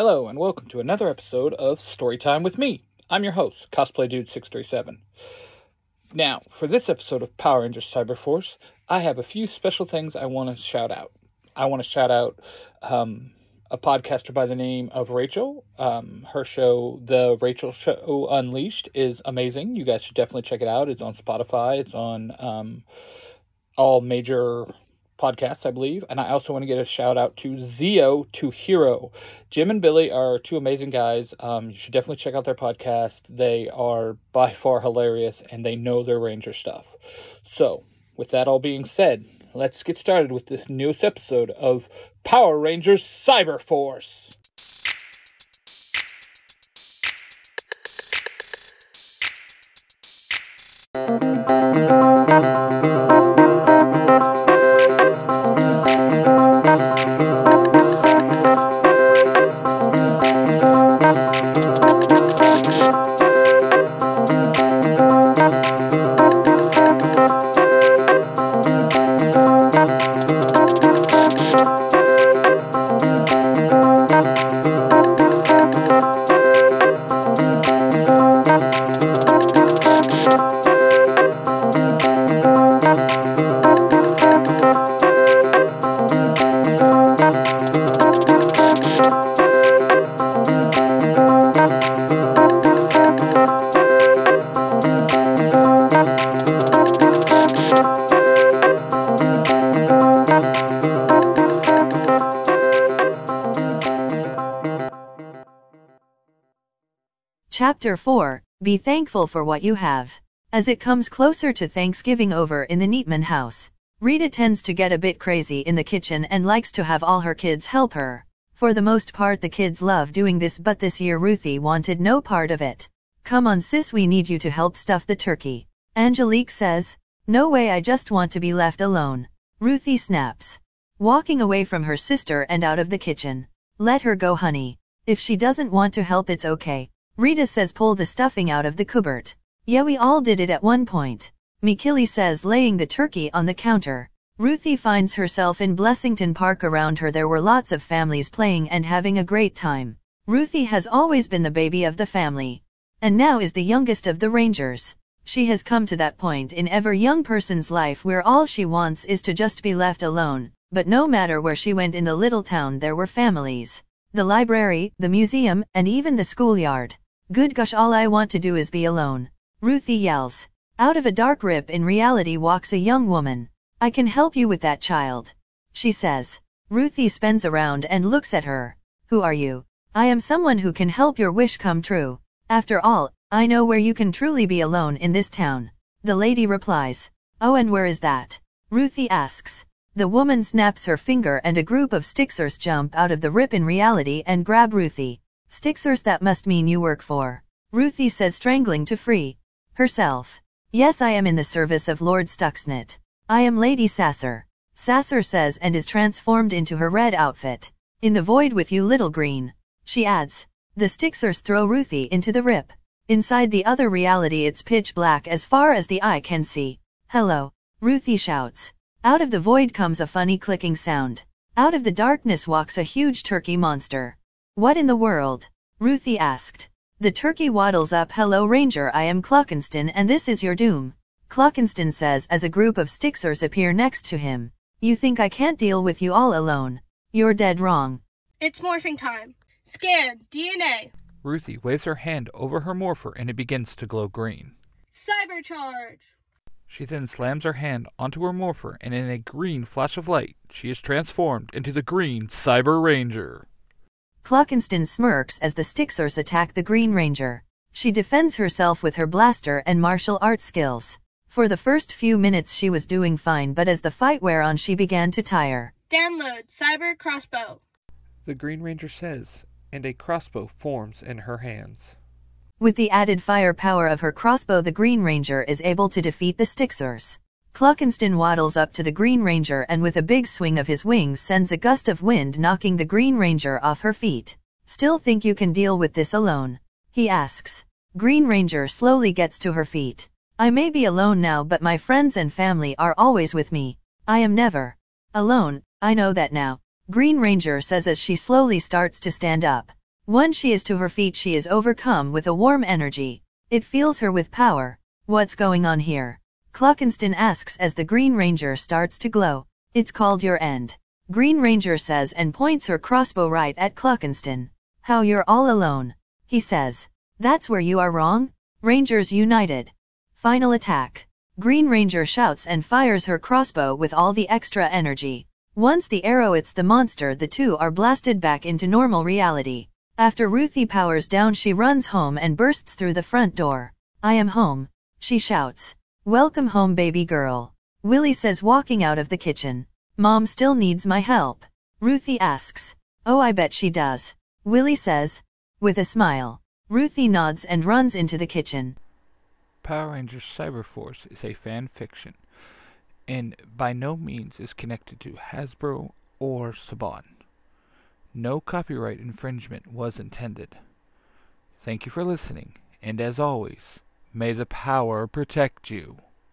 Hello, and welcome to another episode of Storytime with me. I'm your host, Cosplay Dude 637 Now, for this episode of Power Rangers Cyber Force, I have a few special things I want to shout out. I want to shout out um, a podcaster by the name of Rachel. Um, her show, The Rachel Show Unleashed, is amazing. You guys should definitely check it out. It's on Spotify, it's on um, all major podcasts, I believe. And I also want to get a shout out to Zeo to Hero. Jim and Billy are two amazing guys. Um, you should definitely check out their podcast. They are by far hilarious and they know their Ranger stuff. So, with that all being said, let's get started with this newest episode of Power Rangers Cyber Force. Música Chapter 4 Be thankful for what you have. As it comes closer to Thanksgiving over in the Neatman house, Rita tends to get a bit crazy in the kitchen and likes to have all her kids help her. For the most part, the kids love doing this, but this year Ruthie wanted no part of it. Come on, sis, we need you to help stuff the turkey. Angelique says, No way, I just want to be left alone. Ruthie snaps, walking away from her sister and out of the kitchen. Let her go, honey. If she doesn't want to help, it's okay. Rita says pull the stuffing out of the cupboard. Yeah we all did it at one point. Mikili says laying the turkey on the counter. Ruthie finds herself in Blessington Park around her there were lots of families playing and having a great time. Ruthie has always been the baby of the family. And now is the youngest of the Rangers. She has come to that point in every young person's life where all she wants is to just be left alone, but no matter where she went in the little town there were families. The library, the museum, and even the schoolyard. Good gosh all I want to do is be alone. Ruthie yells. Out of a dark rip in reality walks a young woman. I can help you with that child. She says. Ruthie spins around and looks at her. Who are you? I am someone who can help your wish come true. After all, I know where you can truly be alone in this town. The lady replies. Oh and where is that? Ruthie asks. The woman snaps her finger and a group of Stixers jump out of the rip in reality and grab Ruthie. Stixers that must mean you work for. Ruthie says strangling to free herself. Yes I am in the service of Lord Stuxnet. I am Lady Sasser. Sasser says and is transformed into her red outfit. In the void with you little green. She adds. The Stixers throw Ruthie into the rip. Inside the other reality it's pitch black as far as the eye can see. Hello. Ruthie shouts. Out of the void comes a funny clicking sound. Out of the darkness walks a huge turkey monster. What in the world? Ruthie asked. The turkey waddles up Hello Ranger I am Clockenston and this is your doom. Clockenston says as a group of Stixers appear next to him. You think I can't deal with you all alone? You're dead wrong. It's morphing time. Scan DNA. Ruthie waves her hand over her morpher and it begins to glow green. Cybercharge. She then slams her hand onto her morpher and in a green flash of light, she is transformed into the green Cyber Ranger. Clockenston smirks as the Stixers attack the Green Ranger. She defends herself with her blaster and martial arts skills. For the first few minutes she was doing fine but as the fight wore on she began to tire. Download Cyber Crossbow. The Green Ranger says, and a crossbow forms in her hands. With the added firepower of her crossbow the Green Ranger is able to defeat the Stixers. Clockenston waddles up to the Green Ranger and with a big swing of his wings sends a gust of wind knocking the Green Ranger off her feet. Still think you can deal with this alone? He asks. Green Ranger slowly gets to her feet. I may be alone now but my friends and family are always with me. I am never alone, I know that now. Green Ranger says as she slowly starts to stand up. Once she is to her feet, she is overcome with a warm energy. It fills her with power. What's going on here? Cluckenston asks as the Green Ranger starts to glow. It's called your end. Green Ranger says and points her crossbow right at Cluckenston. How you're all alone. He says. That's where you are wrong. Rangers united. Final attack. Green Ranger shouts and fires her crossbow with all the extra energy. Once the arrow hits the monster the two are blasted back into normal reality. After Ruthie powers down she runs home and bursts through the front door. I am home. She shouts. Welcome home baby girl. Willie says walking out of the kitchen. Mom still needs my help. Ruthie asks. Oh I bet she does. Willie says. With a smile. Ruthie nods and runs into the kitchen. Power Rangers Cyberforce is a fan fiction and by no means is connected to Hasbro or Saban. No copyright infringement was intended. Thank you for listening, and as always, may the power protect you.